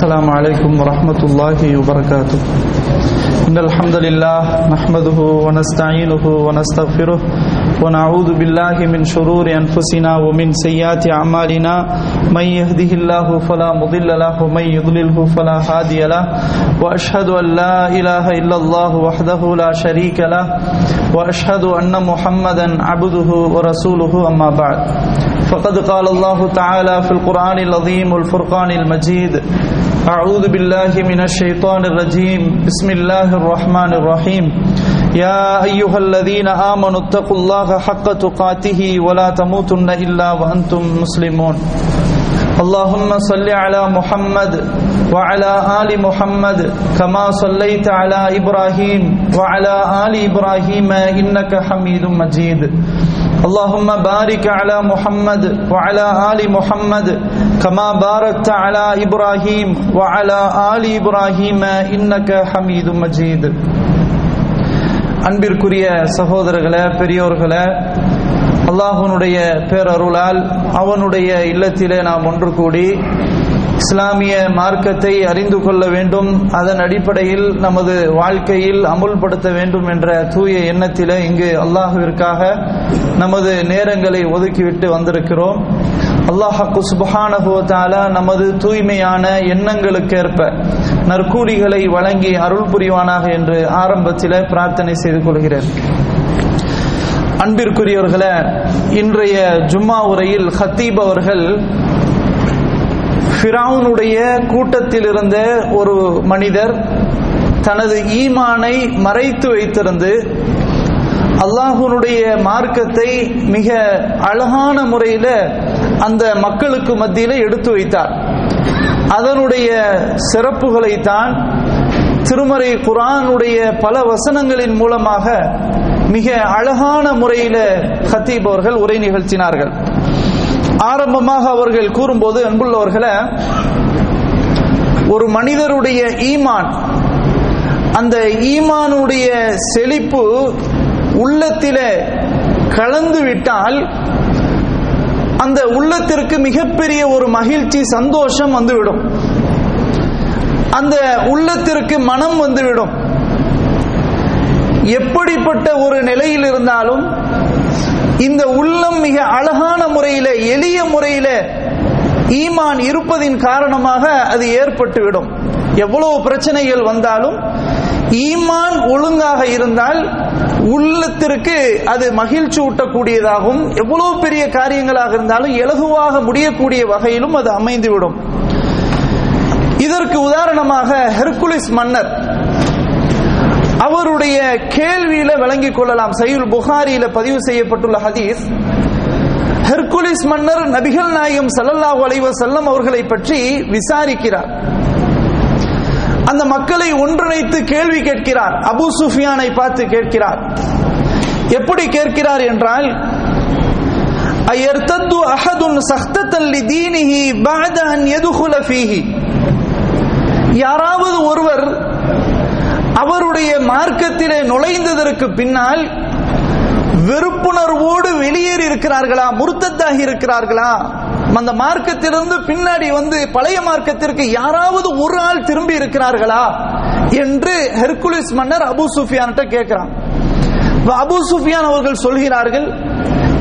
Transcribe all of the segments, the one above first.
السلام عليكم ورحمة الله وبركاته. إن الحمد لله نحمده ونستعينه ونستغفره ونعوذ بالله من شرور أنفسنا ومن سيئات أعمالنا. من يهده الله فلا مضل له ومن يضلله فلا هادي له. وأشهد أن لا إله إلا الله وحده لا شريك له. وأشهد أن محمدا عبده ورسوله أما بعد. فقد قال الله تعالى في القرآن العظيم والفرقان المجيد أعوذ بالله من الشيطان الرجيم. بسم الله الرحمن الرحيم. يا أيها الذين آمنوا اتقوا الله حق تقاته ولا تموتن إلا وأنتم مسلمون. اللهم صل على محمد وعلى آل محمد كما صليت على إبراهيم وعلى آل إبراهيم إنك حميد مجيد اللهم بارك على محمد وعلى آل محمد كما باركت على إبراهيم وعلى آل إبراهيم إنك حميد مجيد அன்பிற்குரிய சகோதரர்களே பெரியோர்களே அல்லாஹனுடைய பேரருளால் அவனுடைய இல்லத்திலே நாம் ஒன்று கூடி இஸ்லாமிய மார்க்கத்தை அறிந்து கொள்ள வேண்டும். அதன் அடிப்படையில் நமது வாழ்க்கையில் அமுல்படுத்த வேண்டும் என்ற தூய எண்ணத்தில இங்கு அல்லாஹுவிற்காக நமது நேரங்களை ஒதுக்கிவிட்டு வந்திருக்கிறோம். அல்லாஹாக்கு சுபஹானஹுவத்தால நமது தூய்மையான எண்ணங்களுக்கேற்ப நற்கூலிகளை வழங்கி அருள் புரிவானாக என்று ஆரம்பத்தில் பிரார்த்தனை செய்து கொள்கிறேன். அன்பிற்குரியவர்களே இன்றைய ஜும்மா உரையில் ஹத்தீப் அவர்கள் ஃபிரவுனுடைய கூட்டத்தில் இருந்த ஒரு மனிதர் தனது ஈமானை மறைத்து வைத்திருந்து அல்லாஹுனுடைய மார்க்கத்தை மிக அழகான முறையில் அந்த மக்களுக்கு மத்தியில் எடுத்து வைத்தார். அதனுடைய சிறப்புகளை தான் திருமறை குரானுடைய பல வசனங்களின் மூலமாக மிக அழகான முறையில் ஹத்தீப் அவர்கள் உரை நிகழ்த்தினார்கள். ஆரம்பமாக அவர்கள் கூறும்போது அன்புள்ளவர்களை ஒரு மனிதருடைய ஈமான் அந்த ஈமானுடைய செழிப்பு உள்ளத்தில கலந்து விட்டால் அந்த உள்ளத்திற்கு மிகப்பெரிய ஒரு மகிழ்ச்சி சந்தோஷம் வந்துவிடும். அந்த உள்ளத்திற்கு மனம் வந்துவிடும். எப்படிப்பட்ட ஒரு நிலையில் இருந்தாலும் இந்த உள்ளம் மிக அழகான முறையில எளிய முறையில ஈமான் இருப்பதின் காரணமாக அது ஏற்பட்டுவிடும். எவ்வளவு பிரச்சனைகள் வந்தாலும் ஈமான் ஒழுங்காக இருந்தால் உள்ளத்திற்கு அது மகிழ்ச்சி ஊட்டக்கூடியதாகவும் எவ்வளவு பெரிய காரியங்களாக இருந்தாலும் இலகுவாக முடியக்கூடிய வகையிலும் அது அமைந்துவிடும். இதற்கு உதாரணமாக ஹெர்குலிஸ் மன்னர் அவருடைய கேள்வியில விளங்கிக் கொள்ளலாம். சையுல் புகாரியில பதிவு செய்யப்பட்டுள்ள ஹதீஸ் ஹெர்குலிஸ் மன்னர் நபிகள் நாயகம் சல்லல்லாஹு அலைவ செல்லம் அவர்களை பற்றி விசாரிக்கிறார். அந்த மக்களை ஒன்றிணைத்து கேள்வி கேட்கிறார். அபு சுஃபியானை பார்த்து கேட்கிறார். எப்படி கேட்கிறார் என்றால் அயர்தத்து அஹதுன் சஹ்தத்தல்லி தீனிஹி பஅத அன் ஃபீஹி. யாராவது ஒருவர் அவருடைய மார்க்கத்திலே நுழைந்ததற்கு பின்னால் வெறுப்புணர்வோடு வெளியேறி இருக்கிறார்களா? முருத்தத்தாகி இருக்கிறார்களா? அந்த மார்க்கத்திலிருந்து பின்னாடி வந்து பழைய மார்க்கத்திற்கு யாராவது ஒரு ஆள் திரும்பி இருக்கிறார்களா? என்று ஹெர்குலிஸ் மன்னர் அபு சுஃபியான் கேட்கிறான். அபு சுஃபியான் அவர்கள் சொல்கிறார்கள்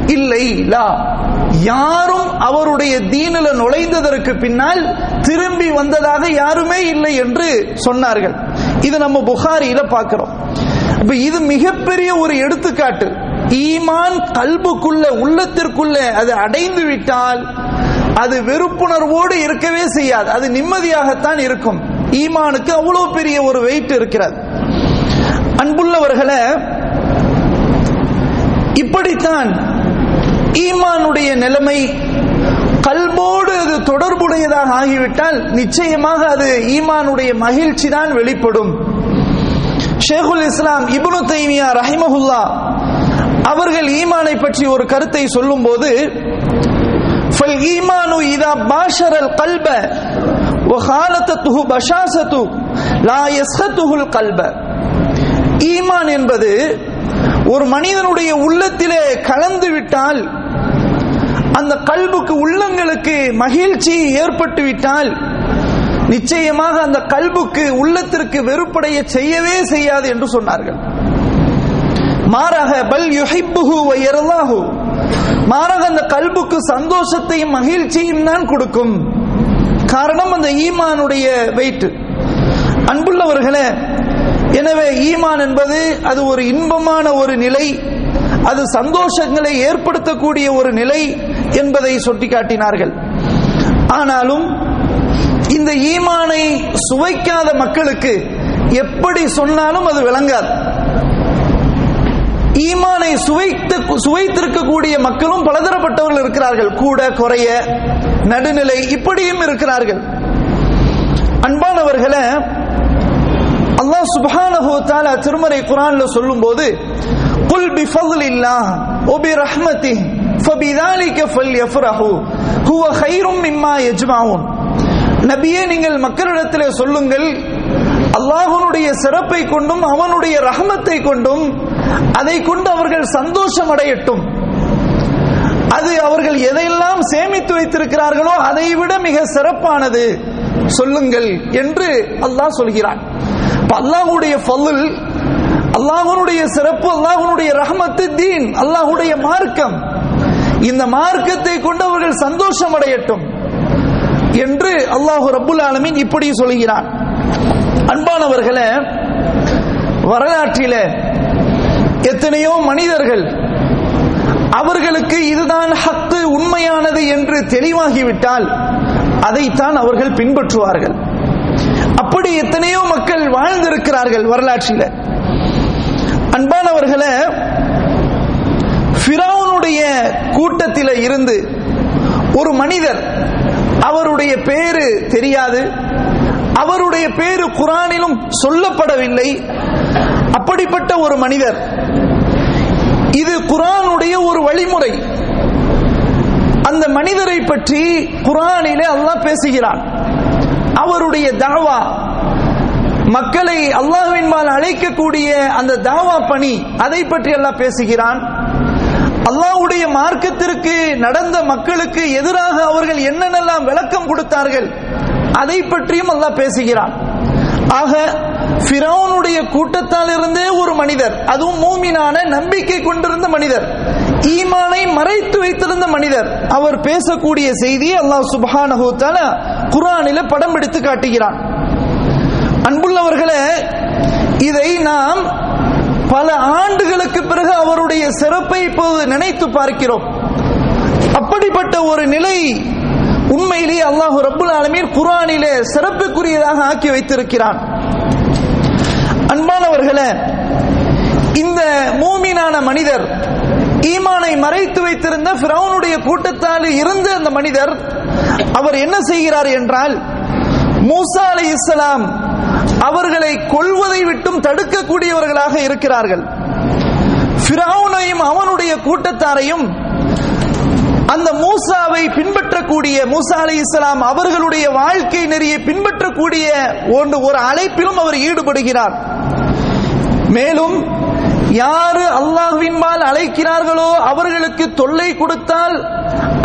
இல்லை லா. யாரும் அவருடைய தீனில நுழைந்ததற்கு பின்னால் திரும்பி வந்ததாக யாருமே இல்லை என்று சொன்னார்கள். இது நம்ம புகாரியில பாக்குறோம் இப்ப இது மிகப்பெரிய ஒரு எடுத்துக்காட்டு. ஈமான் கல்புக்குள்ள உள்ளத்திற்குள்ள அது அடைந்து விட்டால் அது வெறுப்புணர்வோடு இருக்கவே செய்யாது. அது நிம்மதியாகத்தான் இருக்கும். ஈமானுக்கு அவ்வளவு பெரிய ஒரு வெயிட் இருக்கிறது. அன்புள்ளவர்களை இப்படித்தான் ஈமானுடைய நிலைமை அது தொடர்புடையதாக ஆகிவிட்டால் நிச்சயமாக அது ஈமானுடைய மகிழ்ச்சி தான் வெளிப்படும் ஷேகுல் இஸ்லாம் இபுனு தைமியா ரஹிமஹுல்லா அவர்கள் ஈமானை பற்றி ஒரு கருத்தை சொல்லும் போது ஈமானு இதா பாஷரல் கல்ப وخالطته بشاسة لا يسخطه القلب ஈமான் என்பது ஒரு மனிதனுடைய உள்ளத்திலே கலந்து விட்டால் அந்த கல்புக்கு உள்ளங்களுக்கு மகிழ்ச்சி ஏற்பட்டு விட்டால் நிச்சயமாக அந்த கல்புக்கு உள்ளத்திற்கு வெறுப்படைய செய்யவே செய்யாது என்று சொன்னார்கள். மாறாக பல் யுஹிப்புஹு வயரல்லாஹு மாறாக அந்த கல்புக்கு சந்தோஷத்தையும் மகிழ்ச்சியும் தான் கொடுக்கும். காரணம் அந்த ஈமானுடைய வெயிட் அன்புள்ளவர்களே எனவே ஈமான் என்பது அது ஒரு இன்பமான ஒரு நிலை அது சந்தோஷங்களை ஏற்படுத்தக்கூடிய ஒரு நிலை என்பதை சுட்டிக்காட்டினார்கள். ஆனாலும் இந்த ஈமானை சுவைக்காத மக்களுக்கு எப்படி சொன்னாலும் அது விளங்காது. ஈமானை சுவைத்து சுவைத்திருக்கக்கூடிய மக்களும் பலதரப்பட்டவர்கள் இருக்கிறார்கள். கூட குறைய நடுநிலை இப்படியும் இருக்கிறார்கள். அன்பானவர்களை அல்லாஹ் சுப்ஹானஹு தஆலா திருமறை குர்ஆன்ல சொல்லும்போது குல் பிஃபضலில்லாஹ் வ பிரஹ்மதிஹி ஃபபிதாலிக ஃபல்யஃப்ரஹு ஹுவ கைரும் மிம்மா யஜ்மஊன் நபியே நீங்கள் மக்களிடத்திலே சொல்லுங்கள் அல்லாஹனுடைய சிறப்பை கொண்டும் அவனுடைய ரஹமத்தை கொண்டும் அதை கொண்டு அவர்கள் சந்தோஷம் அடையட்டும் அது அவர்கள் எதையெல்லாம் சேமித்து வைத்திருக்கிறார்களோ அதை விட மிக சிறப்பானது. சொல்லுங்கள் என்று அல்லாஹ் சொல்கிறான். அல்லாஹுடைய ஃபல்ல் அல்லாஹனுடைய சிறப்பு அல்லாஹனுடைய ரஹமத்து தீன் அல்லாஹுடைய மார்க்கம். இந்த மார்க்கத்தை கொண்டு அவர்கள் சந்தோஷம் அடையட்டும் என்று அல்லாஹு ரபுல் ஆலமின் இப்படி சொல்கிறான். அன்பானவர்களே வரலாற்றில எத்தனையோ மனிதர்கள் அவர்களுக்கு இதுதான் ஹக்கு உண்மையானது என்று தெளிவாகிவிட்டால் அதைத்தான் அவர்கள் பின்பற்றுவார்கள். அப்படி எத்தனையோ மக்கள் வாழ்ந்திருக்கிறார்கள் வரலாற்றில. அன்பானவர்களே அவருடைய கூட்டத்தில இருந்து ஒரு மனிதர் அவருடைய பேரு தெரியாது அவருடைய பேரு குரானிலும் சொல்லப்படவில்லை. அப்படிப்பட்ட ஒரு மனிதர் இது குரானுடைய ஒரு வழிமுறை. அந்த மனிதரை பற்றி குரானிலே அல்லாஹ் பேசுகிறான். அவருடைய தாவா மக்களை அல்லாஹ்வின்பால் அழைக்கக்கூடிய அந்த தாவா பணி அதை பற்றி எல்லாம் பேசுகிறான். அல்லாஹ்வுடைய மார்க்கத்திற்கு நடந்த மக்களுக்கு எதிராக அவர்கள் என்னென்னலாம் விளக்கம் கொடுத்தார்கள் அதை பற்றியும் அல்லாஹ் பேசுகிறான். ஆக ஃபிரௌனுடைய கூட்டத்தால் இருந்தே ஒரு மனிதர் அதுவும் மூமினான நம்பிக்கை கொண்டிருந்த மனிதர் ஈமானை மறைத்து வைத்திருந்த மனிதர் அவர் பேசக்கூடிய செய்தியை அல்லாஹ் சுப்ஹானஹு தஆலா படம் எடுத்து காட்டுகிறான். அன்புள்ளவர்களே இதை நாம் பல ஆண்டுகளுக்கு பிறகு அவருடைய சிறப்பை இப்போது நினைத்து பார்க்கிறோம். அப்படிப்பட்ட ஒரு நிலை உண்மையிலேயே அல்லாஹு ரபுல் ஆலமீர் குரானிலே சிறப்புக்குரியதாக ஆக்கி வைத்திருக்கிறான். அன்பானவர்களே இந்த மூமினான மனிதர் ஈமானை மறைத்து வைத்திருந்த பிரவுனுடைய கூட்டத்தால் இருந்த அந்த மனிதர் அவர் என்ன செய்கிறார் என்றால் மூசா அலி இஸ்லாம் அவர்களை கொல்வதை விட்டும் தடுக்கக்கூடியவர்களாக இருக்கிறார்கள். ஃபிரௌனையும் அவனுடைய கூட்டத்தாரையும் அந்த மூசாவை பின்பற்றக்கூடிய மூசா அலி இஸ்லாம் அவர்களுடைய வாழ்க்கை நெறியை பின்பற்றக்கூடிய ஒன்று ஒரு அழைப்பிலும் அவர் ஈடுபடுகிறார். மேலும் யாரு அல்லாஹ்வின்பால் அழைக்கிறார்களோ அவர்களுக்கு தொல்லை கொடுத்தால்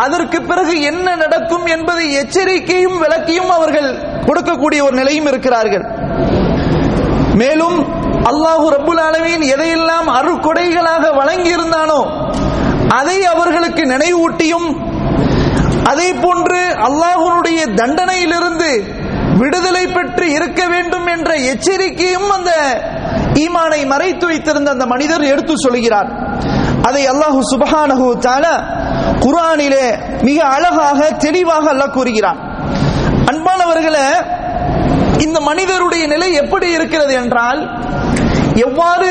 அதற்கு பிறகு என்ன நடக்கும் என்பதை எச்சரிக்கையும் விளக்கியும் அவர்கள் கொடுக்கக்கூடிய ஒரு நிலையும் இருக்கிறார்கள். மேலும் அல்லாஹு ரபுல் ஆலமீன் எதையெல்லாம் அருக்கொடைகளாக வழங்கி இருந்தானோ அதை அவர்களுக்கு நினைவூட்டியும் அதே போன்று அல்லாஹுனுடைய தண்டனையிலிருந்து விடுதலை பெற்று இருக்க வேண்டும் என்ற எச்சரிக்கையும் அந்த ஈமானை மறைத்து வைத்திருந்த அந்த மனிதர் எடுத்து சொல்கிறார். அதை அல்லாஹு சுபஹானஹு தால குரானிலே மிக அழகாக தெளிவாக அல்லாஹ் கூறுகிறான். அன்பானவர்களை இந்த மனிதருடைய நிலை எப்படி இருக்கிறது என்றால் எவ்வாறு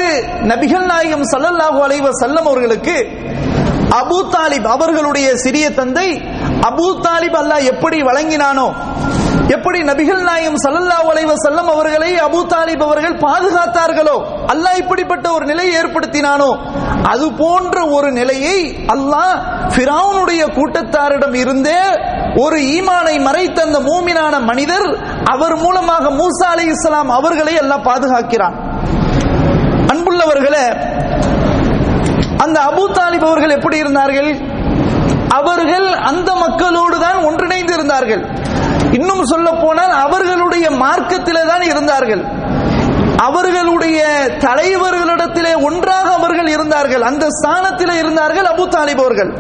நபிகள் நாயகம் சல்லல்லாஹு அலைவ செல்லம் அவர்களுக்கு அபு தாலிப் அவர்களுடைய சிறிய தந்தை அபு தாலிப் அல்லாஹ் எப்படி வழங்கினானோ எப்படி நபிகள் நாயம் சல்லல்லாஹு அலைஹி வஸல்லம் அவர்களை அபூ தாலிப் அவர்கள் பாதுகாத்தார்களோ? அல்லாஹ் இப்படிப்பட்ட ஒரு நிலையை ஏற்படுத்தினானோ? அது போன்ற ஒரு நிலையை அல்லாஹ் ஃபிரௌனுடைய கூட்டத்தாரிடம் இருந்தே ஒரு ஈமானை மறைத்த அந்த மூமினான மனிதர் அவர் மூலமாக மூசா அலைஹிஸ்ஸலாம் அவர்களை எல்லாம் பாதுகாக்கிறான். அன்புள்ளவர்களே அந்த அபூ தாலிப் அவர்கள் எப்படி இருந்தார்கள்? அவர்கள் அந்த மக்களோடு தான் ஒன்றிணைந்து இருந்தார்கள். இன்னும் சொல்ல போனால் அவர்களுடைய மார்க்கத்திலே தான் இருந்தார்கள். அவர்களுடைய தலைவர்களிடத்திலே ஒன்றாக அவர்கள் இருந்தார்கள். அந்த ஸ்தானத்திலே இருந்தார்கள் அபு தாலிப் அவர்கள்.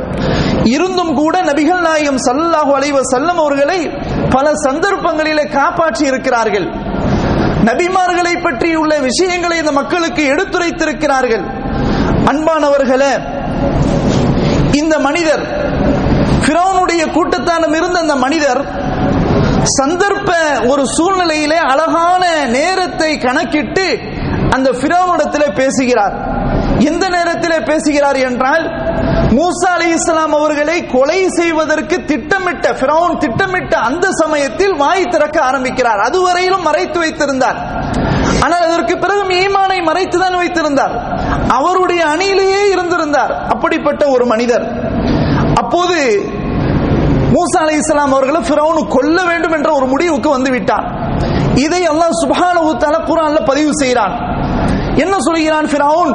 இருந்தும் கூட நபிகள் நாயகம் சல்லாஹு அலைவ செல்லம் அவர்களை பல சந்தர்ப்பங்களிலே காப்பாற்றி இருக்கிறார்கள். நபிமார்களை பற்றியுள்ள விஷயங்களை இந்த மக்களுக்கு எடுத்துரைத்திருக்கிறார்கள். அன்பானவர்களே இந்த மனிதர் கிரௌனுடைய கூட்டத்தானம் இருந்த அந்த மனிதர் சந்தர்ப்ப ஒரு சூழ்நிலையிலே அழகான நேரத்தை கணக்கிட்டு அந்த பிறவனிடத்திலே பேசுகிறார். எந்த நேரத்திலே பேசுகிறார் என்றால் மூசா அலி இஸ்லாம் அவர்களை கொலை செய்வதற்கு திட்டமிட்ட பிரவுன் திட்டமிட்ட அந்த சமயத்தில் வாய் திறக்க ஆரம்பிக்கிறார். அதுவரையிலும் மறைத்து வைத்திருந்தார். ஆனால் அதற்கு பிறகு ஈமானை மறைத்துதான் வைத்திருந்தார். அவருடைய அணியிலேயே இருந்திருந்தார். அப்படிப்பட்ட ஒரு மனிதர். அப்போது மூசா அலை இஸ்லாம் அவர்களை ஃபிரௌனு கொல்ல வேண்டும் என்ற ஒரு முடிவுக்கு வந்து விட்டான் இதை அல்லாஹ் சுபஹானஹு குரான்ல பதிவு செய்கிறான். என்ன சொல்கிறான் ஃபிரௌன்?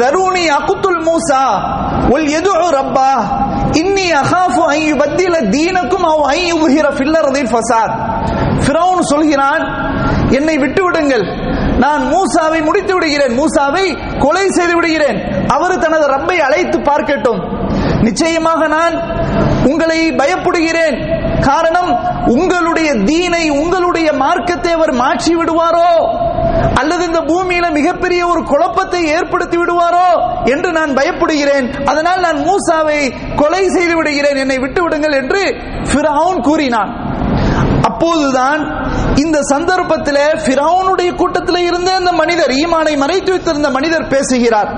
தருணி அகுத்துல் மூசா ஒல் எது ரப்பா. இன்னி அகாஃபு ஐ யுபத்தில தீனக்கும் அவ் ஐ உகிற ஃபில்லர் அதில் ஃபசாத். ஃபிரௌன் சொல்கிறான் என்னை விட்டு விடுங்கள் நான் மூசாவை முடித்து விடுகிறேன். மூசாவை கொலை செய்து விடுகிறேன். அவர் தனது ரப்பை அழைத்து பார்க்கட்டும். நிச்சயமாக நான் உங்களை பயப்படுகிறேன். காரணம் உங்களுடைய தீனை உங்களுடைய மார்க்கத்தை அவர் மாற்றி விடுவாரோ? அல்லது இந்த பூமியில மிகப்பெரிய ஒரு குழப்பத்தை ஏற்படுத்தி விடுவாரோ? என்று நான் பயப்படுகிறேன். அதனால் நான் மூசாவை கொலை செய்து விடுகிறேன். என்னை விட்டு விடுங்கள் என்று ஃபிரவுன் கூறினான். அப்போதுதான் இந்த சந்தர்ப்பத்தில் ஃபிரவுனுடைய கூட்டத்தில் இருந்த அந்த மனிதர் ஈமானை மறைத்து வைத்திருந்த மனிதர் பேசுகிறார்.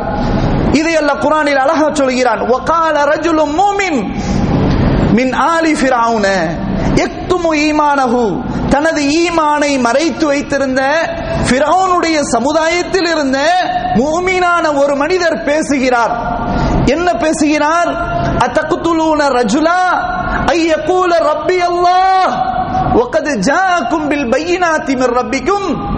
இதையெல்லாம் அல்ல குரானில் அழகா சொல்கிறான். ஒகால ரஜுலும் மூமின் மின் ஆலி ஃபிரவுன எக்துமு ஈமானஹு. தனது ஈமானை மறைத்து வைத்திருந்த ஃபிரவுனுடைய சமுதாயத்தில் இருந்த மூமீனான ஒரு மனிதர் பேசுகிறார். என்ன பேசுகிறார்? அத்தகுத்துலூன ரஜுலா? ஐயகூல ரப்பி அல்லாஹ். ஒக்கது ஜாக்கும் பில் பையினாத்தி மிர் ரப்பிக்கும்.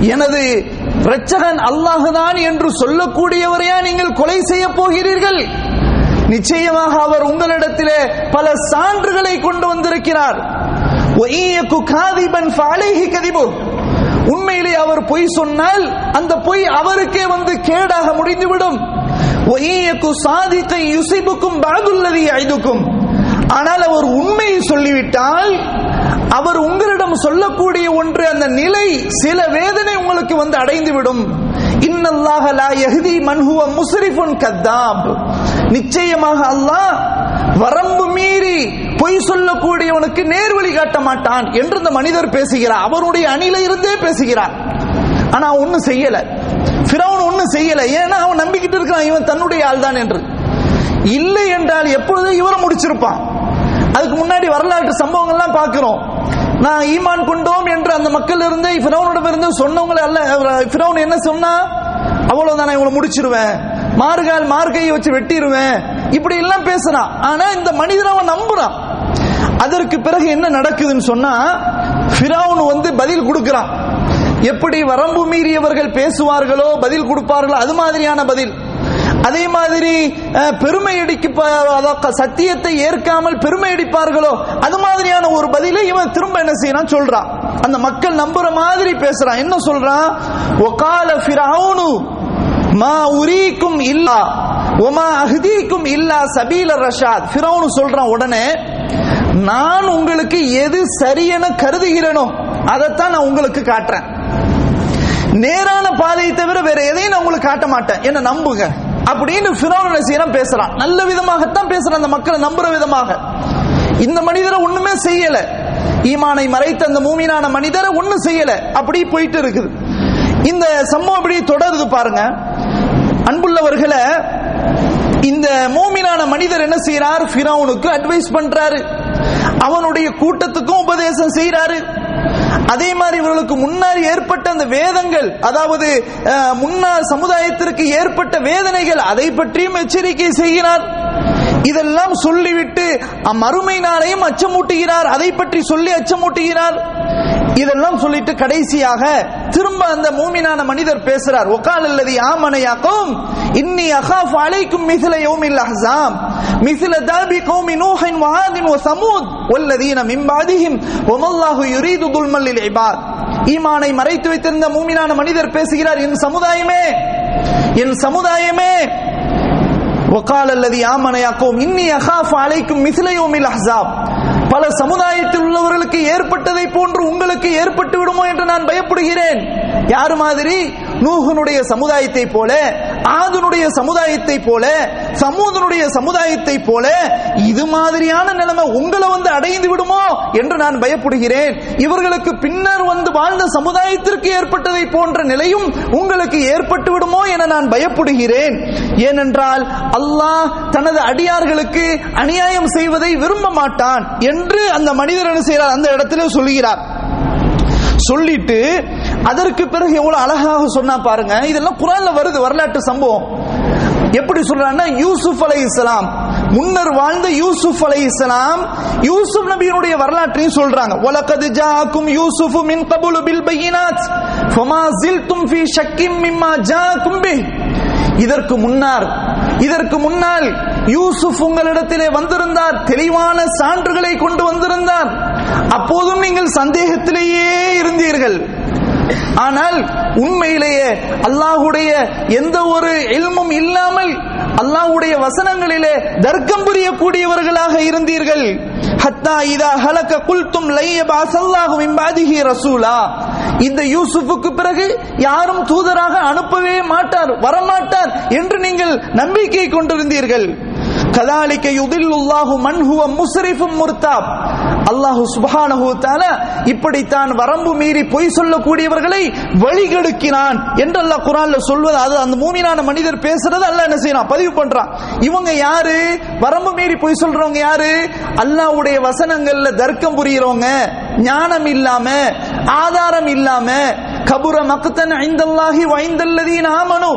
எனது இரட்சகன் அல்லாஹுதான் என்று சொல்லக்கூடியவரையா நீங்கள் கொலை செய்ய போகிறீர்கள்? நிச்சயமாக அவர் உங்களிடத்திலே பல சான்றுகளை கொண்டு வந்திருக்கிறார். காதிபன் உண்மையிலே அவர் பொய் சொன்னால் அந்த பொய் அவருக்கே வந்து கேடாக முடிந்துவிடும். சாதிக்கை யுசிபுக்கும் பாகுல்லதி ஐதுக்கும் ஆனால் அவர் உண்மையை சொல்லிவிட்டால் அவர் உங்களிடம் சொல்லக்கூடிய ஒன்று அந்த நிலை சில வேதனை உங்களுக்கு வந்து அடைந்துவிடும். இன்னல்லாக லா யஹ்தி மன்ஹுவ முஸ்ரிஃபுன் கத்தாப். நிச்சயமாக அல்லாஹ் வரம்பு மீறி பொய் சொல்லக்கூடியவனுக்கு நேர்வழி காட்ட மாட்டான் என்று இந்த மனிதர் பேசுகிறார். அவருடைய அணில இருந்தே பேசுகிறார். ஆனா ஒன்னும் செய்யல. பிறவன் ஒன்னும் செய்யல. ஏன்னா அவன் நம்பிக்கிட்டு இருக்கான் இவன் தன்னுடைய ஆள் தான் என்று. இல்லை என்றால் எப்பொழுதும் இவரை முடிச்சிருப்பான். அதுக்கு முன்னாடி வரலாற்று சம்பவங்கள்லாம் பார்க்கிறோம். நான் ஈமான் கொண்டோம் என்று அந்த மக்கள் இருந்து பிறவனிடம் இருந்து சொன்னவங்களை அல்ல பிறவன் என்ன சொன்னா? அவ்வளவுதான் நான் இவங்களை முடிச்சிருவேன். மார்கால் மார்கையை வச்சு வெட்டிடுவேன் இப்படி எல்லாம் பேசுறான் ஆனா இந்த மனிதன் அவன் நம்புறான். அதற்கு பிறகு என்ன நடக்குதுன்னு சொன்னா பிறவுன் வந்து பதில் கொடுக்கிறான். எப்படி வரம்பு மீறியவர்கள் பேசுவார்களோ பதில் கொடுப்பார்களோ அது மாதிரியான பதில். அதே மாதிரி பெருமை அடிக்க சத்தியத்தை ஏற்காமல் பெருமை அடிப்பார்களோ அது மாதிரியான ஒரு பதிலை இவன் திரும்ப என்ன செய்யறான் சொல்றான். அந்த மக்கள் நம்புற மாதிரி பேசுறான். என்ன சொல்றான்? ஒகால ஃபிரௌனு மா உரிக்கும் இல்லா ஒமா அஹ்தீக்கும் இல்லா சபீல ரஷாத். ஃபிரௌனு சொல்றான் உடனே நான் உங்களுக்கு எது சரியென கருதுகிறேனோ அதைத்தான் நான் உங்களுக்கு காட்டுறேன். நேரான பாதையை தவிர வேற எதையும் நான் உங்களுக்கு காட்ட மாட்டேன். என்ன நம்புங்க. அப்படின்னு பிறோன செய்யறான்? பேசுறான். நல்ல விதமாகத்தான் பேசுறான் அந்த மக்களை நம்புற விதமாக. இந்த மனிதரை ஒண்ணுமே செய்யல. ஈமானை மறைத்த அந்த மூமினான மனிதரை ஒண்ணும் செய்யல. அப்படி போயிட்டு இருக்குது. இந்த சம்பவம் அப்படி தொடருது பாருங்க. அன்புள்ளவர்களை இந்த மூமினான மனிதர் என்ன செய்யறார் பிறவுனுக்கு அட்வைஸ் பண்றாரு. அவனுடைய கூட்டத்துக்கும் உபதேசம் செய்யறாரு அதே மாதிரி இவர்களுக்கு முன்னாடி ஏற்பட்ட அந்த வேதங்கள் அதாவது முன்னாள் சமுதாயத்திற்கு ஏற்பட்ட வேதனைகள் அதை பற்றியும் எச்சரிக்கை செய்கிறார். இதெல்லாம் சொல்லிவிட்டு மறுமை நாளையும் அச்சமூட்டுகிறார். அதை பற்றி சொல்லி அச்சமூட்டுகிறார். இதெல்லாம் சொல்லிட்டு கடைசியாக திரும்ப அந்த மூமினான மனிதர் பேசுறார். ஒக்கால் அல்லது ஆமனையாக்கும் இன்னி அகாஃப் அலைக்கும் மிசில யோமில் அஹசாம். மிசில தாபி கௌமி நூஹின் வஹாதின் ஒ சமூத். ஒல்லதீன மிம்பாதிஹிம் ஒமல்லாஹு யுரீது துல்மல்லில் இபாத். ஈமானை மறைத்து வைத்திருந்த மூமினான மனிதர் பேசுகிறார் என் சமுதாயமே என் சமுதாயமே ஒக்கால் அல்லது ஆமனையாக்கும் இன்னி அகாஃப் அலைக்கும் மிசில யோமில் அஹசாம். பல சமுதாயத்தில் உள்ளவர்களுக்கு ஏற்பட்டதை போன்று உங்களுக்கு ஏற்பட்டு விடுமோ என்று நான் பயப்படுகிறேன். யார் மாதிரி? நூகனுடைய சமுதாயத்தை போல ஆதனுடைய சமுதாயத்தை போல சமூகனுடைய சமுதாயத்தை போல இது மாதிரியான நிலைமை உங்களை வந்து அடைந்து விடுமோ என்று நான் பயப்படுகிறேன். இவர்களுக்கு பின்னர் வந்து வாழ்ந்த சமுதாயத்திற்கு ஏற்பட்டதை போன்ற நிலையும் உங்களுக்கு ஏற்பட்டு விடுமோ என நான் பயப்படுகிறேன். ஏனென்றால் அல்லாஹ் தனது அடியார்களுக்கு அநியாயம் செய்வதை விரும்ப மாட்டான் என்று அந்த மனிதர் என்ன செய்கிறார்? அந்த இடத்துல சொல்லுகிறார் சொல்லிட்டு அதற்கு பிறகு எவ்வளவு அழகாக சொன்னா பாருங்க. இதெல்லாம் குரான்ல வருது வரலாற்று சம்பவம். எப்படி சொல்றாங்கன்னா யூசுப் அலை இஸ்லாம் முன்னர் வாழ்ந்த யூசுப் அலை இஸ்லாம் யூசுப் நபியினுடைய வரலாற்றையும் சொல்றாங்க. வலக்கது ஜாக்கும் யூசுஃபு மின் கபுலு பில் பையினாத் ஃபமா ஜில்தும் ஃபி ஷக்கிம் மிம்மா ஜாக்கும் பி. இதற்கு முன்னார் இதற்கு முன்னால் யூசுப் உங்களிடத்திலே வந்திருந்தார் தெளிவான சான்றுகளை கொண்டு வந்திருந்தார். அப்போதும் நீங்கள் சந்தேகத்திலேயே இருந்தீர்கள். ஆனால் உண்மையிலேயே அல்லாஹுடைய எந்த ஒரு எல்மும் இல்லாமல் அல்லாஹுடைய வசனங்களிலே தர்க்கம் புரியக்கூடியவர்களாக இருந்தீர்கள். ஹத்தா இதா ஹலக்க குல்தும் லைய பாசல்லாஹு மிம்பாதிஹி ரசூலா. இந்த யூசுஃபுக்கு பிறகு யாரும் தூதராக அனுப்பவே மாட்டார் வரமாட்டார் என்று நீங்கள் நம்பிக்கை கொண்டிருந்தீர்கள். கதாலிக்க யுதில்லுல்லாஹு மன் ஹுவ முஸ்ரிஃபும் முர்தாப். அல்லாஹு சுப்ஹானஹு இப்படித்தான் வரம்பு மீறி பொய் சொல்லக்கூடியவர்களை வழிகெடுக்கிறான் என்று அல்லாஹ் சொல்வது. அது அந்த மூமினான மனிதர் பேசுறது அல்லாஹ் என்ன செய்யறான்? பதிவு பண்றான். இவங்க யாரு? வரம்பு மீறி பொய் சொல்றவங்க யாரு? அல்லாஹ்வுடைய வசனங்கள்ல தர்க்கம் புரியறவங்க. ஞானம் இல்லாம ஆதாரம் இல்லாம கபுர மக்தன் ஐந்தல்லாஹி வைந்தல்லதீன் ஆமனு.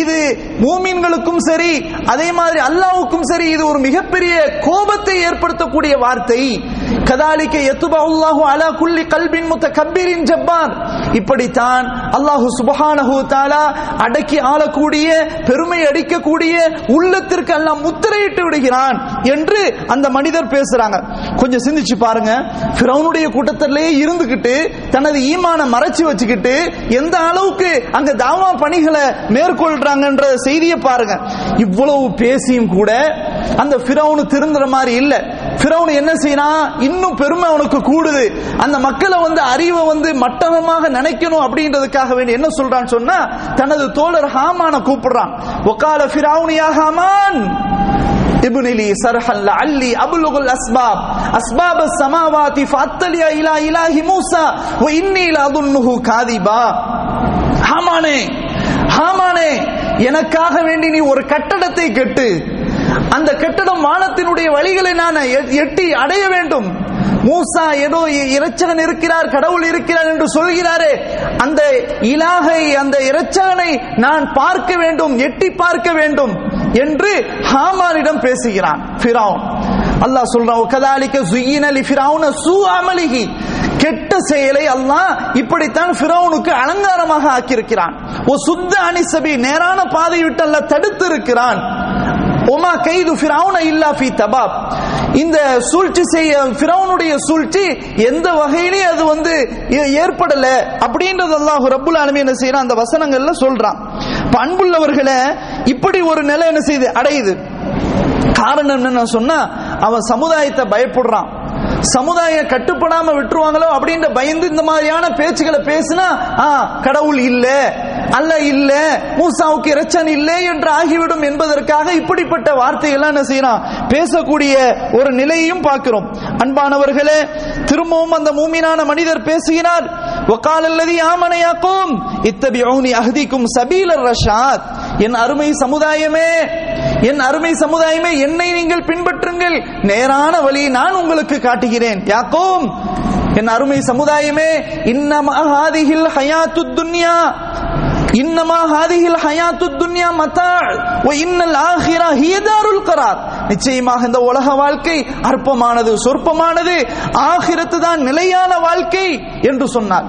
இது மூமின்களுக்கும் சரி அதே மாதிரி அல்லாவுக்கும் சரி இது ஒரு மிகப்பெரிய கோபத்தை ஏற்படுத்தக்கூடிய வார்த்தை. கதாலிக்க எத்துபா அல்லாஹு அலா குல்லி கல்பின் முத்தகப்பிரின் ஜப்பார் இப்படித்தான் அல்லாஹு சுபஹானஹு தாலா அடக்கி ஆளக்கூடிய பெருமை அடிக்கக்கூடிய உள்ளத்திற்கு எல்லாம் முத்திரையிட்டு விடுகிறான் என்று அந்த மனிதர் பேசுறாங்க. கொஞ்சம் சிந்திச்சு பாருங்க. பிரவுனுடைய கூட்டத்திலேயே இருந்துகிட்டு தனது ஈமான மறைச்சு வச்சுக்கிட்டு எந்த அளவுக்கு அங்க தாவா பணிகளை மேற்கொள்றாங்கன்ற செய்தியை பாருங்க. இவ்வளவு பேசியும் கூட அந்த பிரவுனு திருந்துற மாதிரி இல்லை. பிரவுன் என்ன செய்யறான் இன்னும் பெருமை அவனுக்கு கூடுது. அந்த மக்களை வந்து அறிவை வந்து மட்டமாக நினைக்கணும் அப்படின்றதுக்காக வேண்டி என்ன சொல்றான்னு சொன்னா தனது தோழர் ஹாமான கூப்பிடுறான். ஒக்கால பிராவுனியா ஹாமான்? இபுனிலி சர்ஹல் அல்லி அபுலுகுல் அஸ்பாப். அஸ்பாப சமாவாதி ஃபத்தலியா இலா இலாஹி மூசா. வ இன்னி லதுன்னுஹு காதிபா. ஹாமானே ஹாமானே எனக்காக வேண்டி நீ ஒரு கட்டடத்தை கெட்டு. அந்த கட்டடம் வானத்தினுடைய வழிகளை நான் எட்டி அடைய வேண்டும். மூசா ஏதோ இறைச்சகன் இருக்கிறார் கடவுள் இருக்கிறார் என்று சொல்கிறாரே. அந்த இலாகை அந்த இறைச்சகனை நான் பார்க்க வேண்டும் எட்டி பார்க்க வேண்டும் என்று ஹாமானிடம் பேசுகிறான் ஃபிரௌன். அல்லாஹ் சொல்றான் கதாலிக்க சுயின லி ஃபிரௌன சூ அமலிஹி. கெட்ட செயலை அல்லாஹ் இப்படித்தான் ஃபிரௌனுக்கு அலங்காரமாக ஆக்கியிருக்கிறான். ஓ சுத்த அனிசபி. நேரான பாதை விட்டு அல்ல தடுத்து இருக்கிறான் ஒமா கைது ஃபிரௌன இல்லா ஃபி தபாப். இந்த சூழ்ச்சி செய்ய ஃபிரௌனுடைய சூழ்ச்சி எந்த வகையிலையும் அது வந்து ஏ- ஏற்படல அப்படின்றது அல்லாஹ் ரப்புல் ஆலமீன் என்ன செய்யறான் அந்த வசனங்கள்ல சொல்றான். அன்புள்ளவர்களை இப்படி ஒரு நிலை என்ன செய்யுது அடையுது. காரணம் என்ன சொன்னா அவன் சமுதாயத்தை பயப்படுறான். சமுதாயம் கட்டுப்படாம விட்டுருவாங்களோ அப்படின்ற பயந்து இந்த மாதிரியான பேச்சுகளை பேசினா ஆ கடவுள் இல்ல அல்ல இல்ல மூசாவுக்கு இரச்சன் இல்லை என்று ஆகிவிடும் என்பதற்காக இப்படிப்பட்ட வார்த்தைகள்லாம் என்ன செய்யறான் பேசக்கூடிய ஒரு நிலையையும் பார்க்கிறோம் அன்பானவர்களே திரும்பவும் அந்த மூமினான மனிதர் பேசுகிறார் وقال الذي آمن يا قوم اتبعوني أهديكم سبيل الرشاد என் அருமை சமுதாயமே என் அருமை சமுதாயமே என்னை நீங்கள் பின்பற்றுங்கள். நேரான வழியை நான் உங்களுக்கு காட்டுகிறேன். யாக்கோம் என் அருமை சமுதாயமே இன்னமா ஹயாத்து துன்யா. இன்னமா ஹாதிஹில் ஹயாத்துத் துன்யா மத்தா. ஓ இன்னல் ஆஹிரா ஹியதாருல் கரார். நிச்சயமாக இந்த உலக வாழ்க்கை அற்பமானது சொற்பமானது. ஆகிரத்து தான் நிலையான வாழ்க்கை என்று சொன்னார்.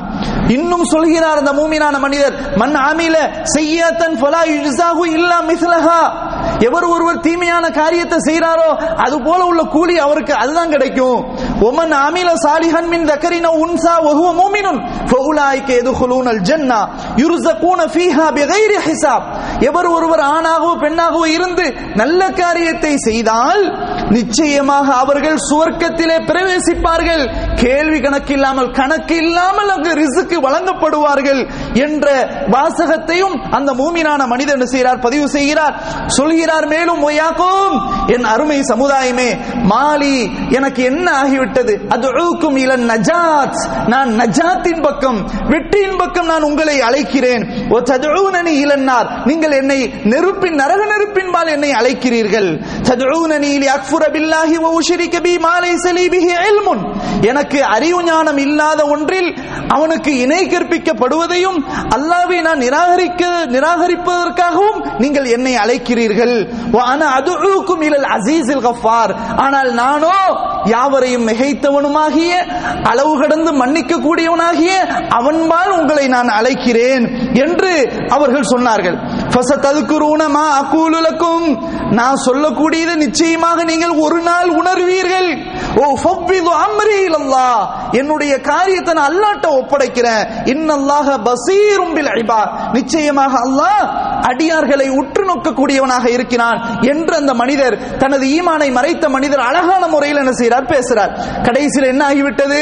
இன்னும் சொல்கிறார் அந்த மூமினான மனிதர் மன் ஆமில செய்யாத்தன் ஃபலா யுஜ்ஸாஹு இல்லா மிஸ்லஹா. எவர் ஒருவர் தீமையான காரியத்தை செய்கிறாரோ அது போல உள்ள கூலி அவருக்கு அதுதான் கிடைக்கும். ஒமன் அமில சாலிஹன் மின் தக்கரின உன்சா வஹுவ மூமினுன் ஃபஉலாயிக யதுகுலூனல் ஜன்னா யுர்ஸகூன ஃபீஹா பிகைரி ஹிசாப். எவர் ஒருவர் ஆணாகவோ பெண்ணாகவோ இருந்து நல்ல காரியத்தை செய்தால் நிச்சயமாக அவர்கள் சுவர்க்கத்திலே பிரவேசிப்பார்கள். கேள்வி கணக்கு இல்லாமல் கணக்கு இல்லாமல் அங்கு ரிசுக்கு வழங்கப்படுவார்கள் என்ற வாசகத்தையும் அந்த மூமினான மனிதன் என்ன செய்கிறார்? பதிவு செய்கிறார். சொல்கிறார் மேலும் ஒய்யாக்கும் என் அருமை சமுதாயமே மாலி எனக்கு என்ன ஆகிவிட்டது? அது இலன் நஜாத் நான் நஜாத்தின் பக்கம் வெற்றியின் பக்கம் நான் உங்களை அழைக்கிறேன். ஓ ததுஊனனி இலன்னார் நீங்கள் என்னை நெருப்பின் நரக நெருப்பின்பால் என்னை அழைக்கிறீர்கள். எனக்கு எனக்கு அறிவு ஞானம் இல்லாத ஒன்றில் அவனுக்கு இணை கற்பிக்கப்படுவதையும் அல்லாவை நான் நிராகரிக்க நிராகரிப்பதற்காகவும் நீங்கள் என்னை அழைக்கிறீர்கள். அதுக்கும் அன அதுஉக்கும் இலல் அஸீஸில் கஃபார். ஆனால் நானோ யாவரையும் மிகைத்தவனுமாகிய அளவு கடந்து மன்னிக்க கூடியவனாகிய அவன்பால் உங்களை நான் அழைக்கிறேன் என்று அவர்கள் சொன்னார்கள். ஃபசததுகுரூன மா நான் சொல்லக்கூடியது நிச்சயமாக நீங்கள் ஒரு நாள் உணர்வீர்கள். ஓ ஃபவ்விது அம்ரி இலல்லாஹ். என்னுடைய காரியத்தை நான் அல்லாட்ட ஒப்படைக்கிறேன். இன்னல்லாஹ பசீரும் பில் இபாத். நிச்சயமாக அல்லாஹ் அடியார்களை உற்று நோக்கக்கூடியவனாக இருக்கிறான் என்று அந்த மனிதர் தனது ஈமானை மறைத்த மனிதர் அழகான முறையில் என்ன செய்கிறார் பேசுகிறார் கடைசியில் என்ன ஆகிவிட்டது?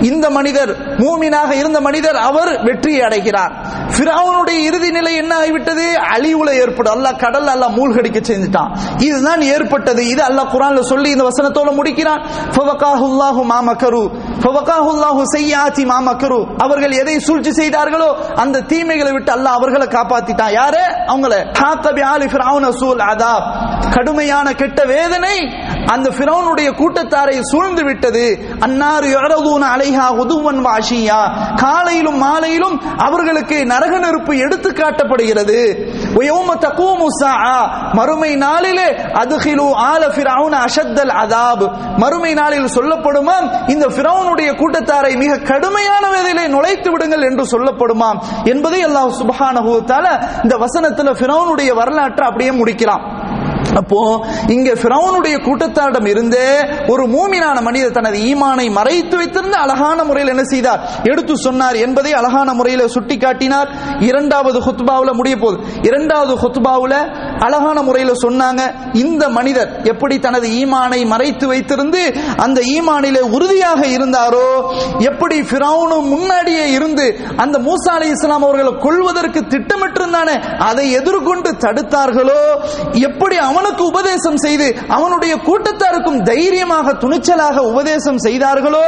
இந்த மனிதர் மூமினாக இருந்த மனிதர் அவர் வெற்றியை அடைகிறார். பிராவனுடைய இறுதி நிலை என்ன ஆகிவிட்டது? அழிவுல ஏற்படும். அல்ல கடல் அல்ல மூழ்கடிக்க செஞ்சுட்டான். இதுதான் ஏற்பட்டது. இது அல்லாஹ் குரான்ல சொல்லி இந்த வசனத்தோட முடிக்கிறான். ஃபவகாஹுல்லாஹு மா மக்கரு ஃபவகாஹுல்லாஹு செய்யாத்தி மா அவர்கள் எதை சூழ்ச்சி செய்தார்களோ அந்த தீமைகளை விட்டு அல்லாஹ் அவர்களை காப்பாத்திட்டான். யாரு? அவங்கள. ஹாக்கபி ஆலி ஃபிரௌன சூல் அதாப். கடுமையான கெட்ட வேதனை அந்த ஃபிரௌனுடைய கூட்டத்தாரை சூழ்ந்து விட்டது. அன்னாறு யரதூன அலைஹா உதுவன் வாஷியா காலையிலும் மாலையிலும் அவர்களுக்கு நரக நெருப்பு எடுத்து காட்டப்படுகிறது. மறுமை நாளிலே அதுகிலு ஆல ஃபிரௌன் அஷத்தல் அதாப். மறுமை நாளில் சொல்லப்படுமாம் இந்த ஃபிரௌனுடைய கூட்டத்தாரை மிக கடுமையான வேதியிலே நுழைத்து விடுங்கள் என்று சொல்லப்படுமாம். என்பதை அல்லாஹ் சுபஹானஹு தஆலா இந்த வசனத்தில் ஃபிரௌனுடைய வரலாற்றை அப்படியே முடிக்கலாம். அப்போ இங்க பிரவுனுடைய கூட்டத்தாரிடம் இருந்தே ஒரு மூமினான மனிதர் தனது ஈமானை மறைத்து வைத்திருந்த அழகான முறையில் என்ன செய்தார்? எடுத்து சொன்னார் என்பதை அழகான முறையில் சுட்டி காட்டினார் இரண்டாவது ஹுத்பாவில் முடிய போது இரண்டாவது ஹுத்பாவில் அழகான முறையில் சொன்னாங்க இந்த மனிதர் எப்படி தனது ஈமானை மறைத்து வைத்திருந்து அந்த ஈமானிலே உறுதியாக இருந்தாரோ எப்படி ஃபிரௌனு முன்னாடியே இருந்து அந்த மூசா அலி இஸ்லாம் அவர்களை கொள்வதற்கு திட்டமிட்டிருந்தானே அதை எதிர்கொண்டு தடுத்தார்களோ எப்படி அவனுக்கு உபதேசம் செய்து அவனுடைய கூட்டத்தாருக்கும் தைரியமாக துணிச்சலாக உபதேசம் செய்தார்களோ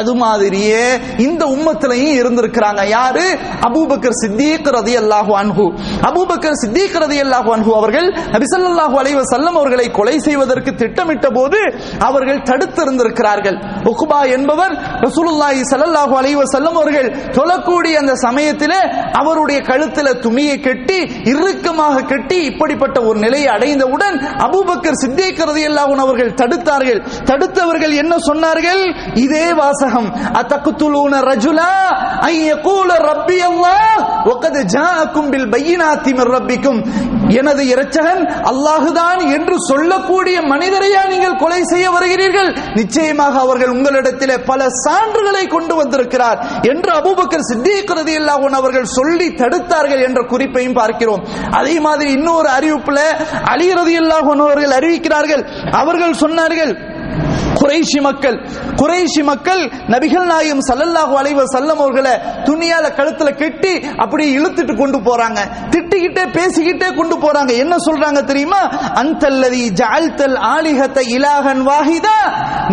அது மாதிரியே இந்த உம்மத்திலையும் இருந்திருக்கிறாங்க. யாரு? அபூபக்கர் சித்திக் ரதி அல்லாஹு அன்ஹு. அபூபக்கர் சித்திக் ரதி அல்லாஹு அன்ஹு அவர்கள் நபிசல்லாஹு அலைவ செல்லம் அவர்களை கொலை செய்வதற்கு திட்டமிட்ட போது அவர்கள் தடுத்திருந்திருக்கிறார்கள். உக்குபா என்பவர் ரசூலுல்லாஹி சல்லாஹு அலைவ செல்லம் அவர்கள் தொழக்கூடிய அந்த சமயத்திலே அவருடைய கழுத்துல துணியை கட்டி இறுக்கமாக கட்டி இப்படிப்பட்ட ஒரு நிலையை அடைந்தவுடன் அபூபக்கர் சித்திக் ரலியல்லாஹு அவர்கள் தடுத்தார்கள். தடுத்தவர்கள் என்ன சொன்னார்கள்? இதே வாசகம் அத்தகுத்துலூன ரஜுலா ஐயகூல யகூல ரப்பி அல்லாஹ் வகத் ஜாஅக்கும் பில் பையினாத்தி மிர் ரப்பிக்கும். எனது இரட்சகன் அல்லாஹுதான் என்று சொல்லக்கூடிய மனிதரையா நீங்கள் கொலை செய்ய வருகிறீர்கள்? நிச்சயமாக அவர்கள் உங்களிடத்திலே பல சான்றுகளை கொண்டு வந்திருக்கிறார் என்று அபூபக்கர் சித்திக் இல்லாமல் அவர்கள் சொல்லி தடுத்தார்கள் என்ற குறிப்பையும் பார்க்கிறோம். அதே மாதிரி இன்னொரு அறிவிப்புல அழிகிறது இல்லாமல் அவர்கள் அறிவிக்கிறார்கள். அவர்கள் சொன்னார்கள் குறைஷி மக்கள் குறைஷி மக்கள் நபிகள் நாயும் சல்லல்லாஹு அலைஹி வஸல்லம் அவர்களை துணியால கழுத்துல கட்டி அப்படியே இழுத்துட்டு கொண்டு போறாங்க. திட்டிக்கிட்டே பேசிக்கிட்டே கொண்டு போறாங்க. என்ன சொல்றாங்க தெரியுமா? அந்தல்லதி ஜஅல்தல் ஆலிகத்தை இலாஹன் வாஹிதா.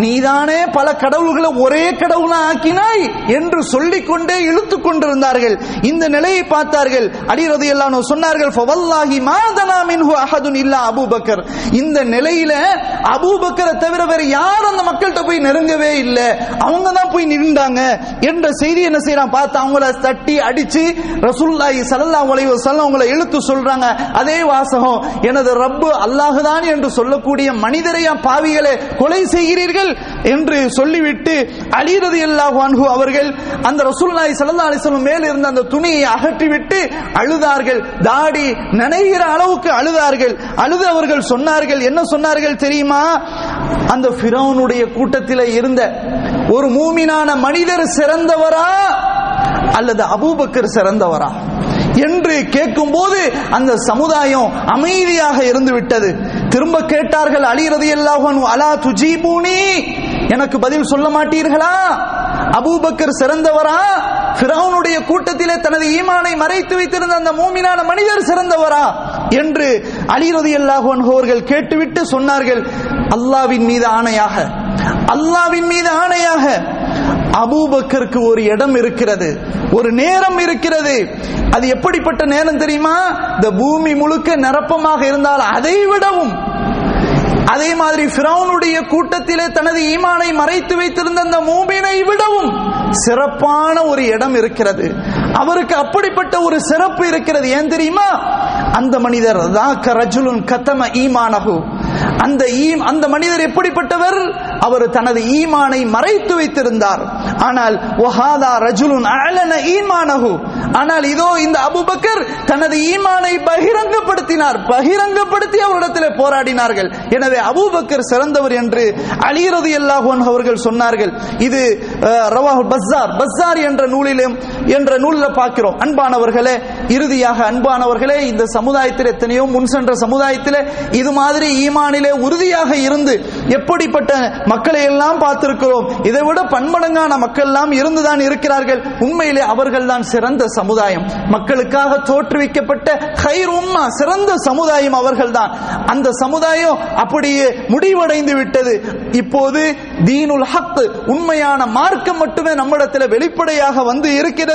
நீதானே பல கடவுள்களை ஒரே கடவுளா ஆக்கினாய் என்று சொல்லிக்கொண்டே இழுத்து கொண்டிருந்தார்கள். இந்த நிலையை பார்த்தார்கள். அடிரது எல்லாம் சொன்னார்கள் ஃபவல்லாஹி மாதனா மின்ஹு அஹதுன் இல்லா அபூபக்கர். இந்த நிலையில அபூபக்கரை தவிர வேற யார் யாரும் அந்த மக்கள்கிட்ட போய் நெருங்கவே இல்லை. அவங்க தான் போய் நின்றாங்க என்ற செய்தி என்ன செய்யறான் பார்த்து அவங்கள தட்டி அடிச்சு ரசூல்லாஹி சல்லா அலைஹி சல்ல அவங்களை இழுத்து சொல்றாங்க. அதே வாசகம் எனது ரப்பு அல்லாஹுதான் என்று சொல்லக்கூடிய மனிதரையா பாவிகளை கொலை செய்கிறீர்கள்? என்று சொல்லிவிட்டு அலி ரலியல்லாஹு அன்ஹு அவர்கள் அந்த ரசூல்லாய் சல்லா அலைஹி வஸல்லம் மேல் இருந்த அந்த துணியை அகற்றிவிட்டு அழுதார்கள். தாடி நினைகிற அளவுக்கு அழுதார்கள். அழுது அவர்கள் சொன்னார்கள். என்ன சொன்னார்கள் தெரியுமா? அந்த பிரௌன் ஃபிரௌனுடைய கூட்டத்தில் இருந்த ஒரு மூமினான மனிதர் சிறந்தவரா அல்லது அபூபக்கர் சிறந்தவரா? என்று கேட்கும்போது அந்த சமுதாயம் அமைதியாக இருந்து விட்டது திரும்ப கேட்டார்கள் அலி எல்லாவன் அலா துஜிபூனி? எனக்கு பதில் சொல்ல மாட்டீர்களா? அபூபக்கர் சிறந்தவரா? பிரவுனுடைய கூட்டத்திலே தனது ஈமானை மறைத்து வைத்திருந்த அந்த மூமினான மனிதர் சிறந்தவரா? என்று அலிரதி ரதியல்லாஹு அவர்கள் கேட்டுவிட்டு சொன்னார்கள் அல்லாவின் மீது ஆணையாக அல்லாவின் மீது ஆணையாக அபூபக்கருக்கு ஒரு இடம் இருக்கிறது ஒரு நேரம் இருக்கிறது. அது எப்படிப்பட்ட நேரம் தெரியுமா? இந்த பூமி முழுக்க நிரப்பமாக இருந்தால் அதை விடவும். அதே மாதிரி ஃபிரௌனுடைய கூட்டத்திலே தனது ஈமானை மறைத்து வைத்திருந்த அந்த மூமினை விடவும் சிறப்பான ஒரு இடம் இருக்கிறது. அவருக்கு அப்படிப்பட்ட ஒரு சிறப்பு இருக்கிறது. ஏன் தெரியுமா? அந்த மனிதர் தாக்க ரஜுலுன் கத்தம ஈமானகு அந்த அந்த மனிதர் எப்படிப்பட்டவர்? அவர் தனது ஈமானை மறைத்து வைத்திருந்தார். ஆனால் ஒஹாதா ரஜுலுன் அலன ஈமானகு ஆனால் இதோ இந்த அபுபக்கர் தனது ஈமானை பகிரங்கப்படுத்தினார். பகிரங்கப்படுத்தி அவரிடத்தில் போராடினார்கள். எனவே அபூபக்கர் சிறந்தவர் என்று அலிரது எல்லாஹோன் அவர்கள் சொன்னார்கள். இது ரவாஹு பஸ்ஸார். பஸ்ஸார் என்ற நூலிலும் என்ற நூலில் பார்க்கிறோம். அன்பானவர்களே இறுதியாக அன்பானவர்களே இந்த சமுதாயத்தில் எத்தனையோ முன் சென்ற சமுதாயத்தில் இது மாதிரி ஈமானிலே உறுதியாக இருந்து எப்படிப்பட்ட மக்களை எல்லாம் பார்த்திருக்கிறோம். இதை விட பன்மடங்கான மக்கள் எல்லாம் இருந்துதான் இருக்கிறார்கள். உண்மையிலே அவர்கள் தான் சிறந்த சமுதாயம். மக்களுக்காக தோற்றுவிக்கப்பட்ட ஹைர் உம்மா சிறந்த சமுதாயம் அவர்கள் தான் அந்த சமுதாயம் அப்படியே முடிவடைந்து விட்டது. இப்போது தீனுல் ஹக் உண்மையான மார்க்கம் மட்டுமே நம்மிடத்தில் வெளிப்படையாக வந்து இருக்கிறது.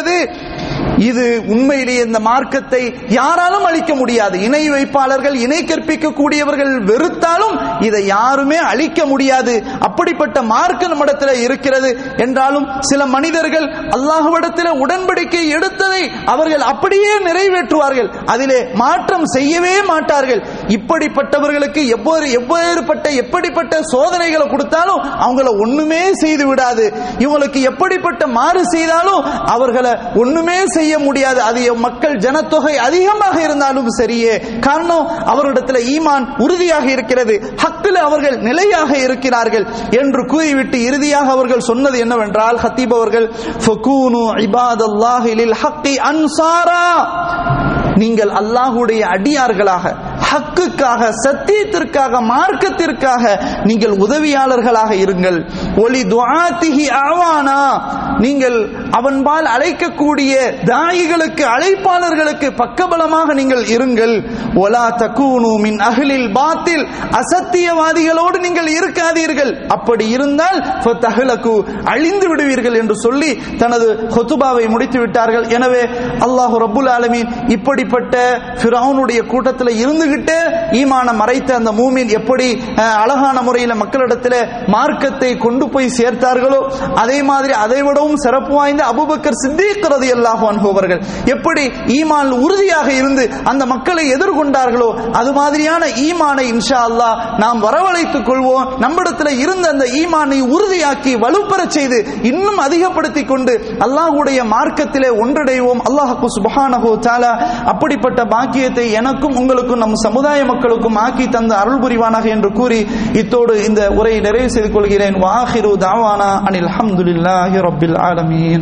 இது உண்மையிலேயே இந்த மார்க்கத்தை யாராலும் அழிக்க முடியாது. இணை வைப்பாளர்கள் இணை கற்பிக்க கூடியவர்கள் வெறுத்தாலும் இதை யாருமே அழிக்க முடியாது. அப்படிப்பட்ட மார்க்க நம்மிடத்தில் இருக்கிறது என்றாலும் சில மனிதர்கள் அல்லாஹுவிடத்தில் உடன்படிக்கை எடுத்ததை அவர்கள் அப்படியே நிறைவேற்றுவார்கள். அதிலே மாற்றம் செய்யவே மாட்டார்கள். இப்படிப்பட்டவர்களுக்கு எவ்வாறு எவ்வேறுபட்ட எப்படிப்பட்ட சோதனைகளை கொடுத்தாலும் அவங்கள ஒண்ணுமே செய்து விடாது. இவங்களுக்கு எப்படிப்பட்ட மாறு செய்தாலும் அவர்களை ஒண்ணுமே செய்ய முடியாது. அது மக்கள் ஜனத்தொகை அதிகமாக இருந்தாலும் சரியே. காரணம் அவரிடத்தில் ஈமான் உறுதியாக இருக்கிறது. ஹக்கில் அவர்கள் நிலையாக இருக்கிறார்கள் என்று கூறிவிட்டு இறுதியாக அவர்கள் சொன்னது என்னவென்றால் ஹத்தீப் அவர்கள் ஃபகூனு இபாதல்லாஹி ஹக்கி அன்சாரா. நீங்கள் அல்லாஹுடைய அடியார்களாக ஹக்குக்காக சத்தியத்திற்காக மார்க்கத்திற்காக நீங்கள் உதவியாளர்களாக இருங்கள். ஒளி துவாத்திகி ஆவானா நீங்கள் அவன்பால் அழைக்கக்கூடிய தாயிகளுக்கு அழைப்பாளர்களுக்கு பக்கபலமாக நீங்கள் இருங்கள். ஒலா தக்கூனு மின் அகலில் பாத்தில். அசத்தியவாதிகளோடு நீங்கள் இருக்காதீர்கள். அப்படி இருந்தால் ஃபதஹ்லகு அழிந்து விடுவீர்கள் என்று சொல்லி தனது ஹொத்துபாவை முடித்து விட்டார்கள். எனவே அல்லாஹ் ரபுல் ஆலமீன் இப்படிப்பட்ட ஃபிரௌனுடைய கூட்டத்தில் இருந்துகிட்டு ஈமான மறைத்த அந்த மூமின் எப்படி அஹ், அழகான முறையில் மக்களிடத்தில் மார்க்கத்தை கொண்டு போய் சேர்த்தார்களோ அதே மாதிரி அதை விடவும் சிறப்பு வாய்ந்த அபுபக்கர் சித்திக் ரலியல்லாஹு அன்ஹு அவர்கள் எப்படி ஈமான் உறுதியாக இருந்து அந்த மக்களை எதிர்கொண்டார்களோ அது மாதிரியான ஈமானை இன்ஷா அல்லாஹ் நாம் வரவழைத்துக் கொள்வோம். நம்மிடத்தில் இருந்த அந்த ஈமானை உறுதியாக்கி வலுப்பெறச் செய்து இன்னும் அதிகப்படுத்திக் கொண்டு அல்லாஹுடைய மார்க்கத்திலே ஒன்றடைவோம் அல்லாஹு சுப்ஹானஹு தஆலா அப்படிப்பட்ட பாக்கியத்தை எனக்கும் உங்களுக்கும் நம் சமுதாய மக்களுக்கும் ஆக்கி தந்த அருள் புரிவானாக என்று கூறி இத்தோடு இந்த உரையை நிறைவு செய்து கொள்கிறேன். வாஹிரு தாவானா அனில் அஹமதுல்லாஹி ரபில் ஆலமீன்.